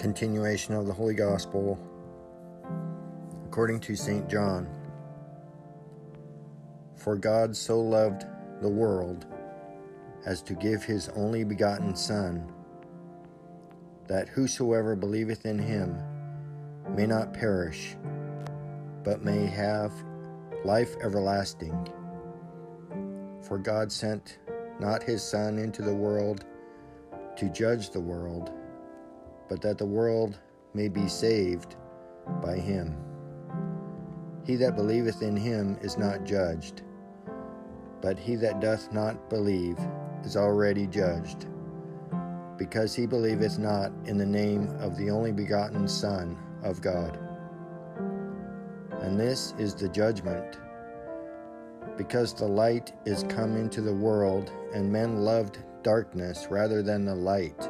Continuation of the Holy Gospel according to St. John. For God so loved the world as to give his only begotten Son, that whosoever believeth in him may not perish, but may have life everlasting. For God sent not his Son into the world to judge the world, but that the world may be saved by him. He that believeth in him is not judged, but he that doth not believe is already judged, because he believeth not in the name of the only begotten Son of God. And this is the judgment, because the light is come into the world, and men loved darkness rather than the light,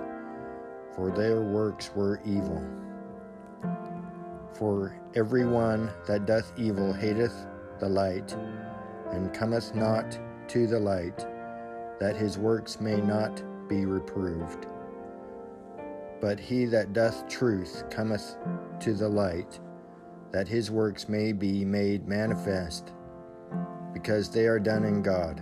for their works were evil. For every one that doth evil hateth the light, and cometh not to the light, that his works may not be reproved. But he that doth truth cometh to the light, that his works may be made manifest, because they are done in God.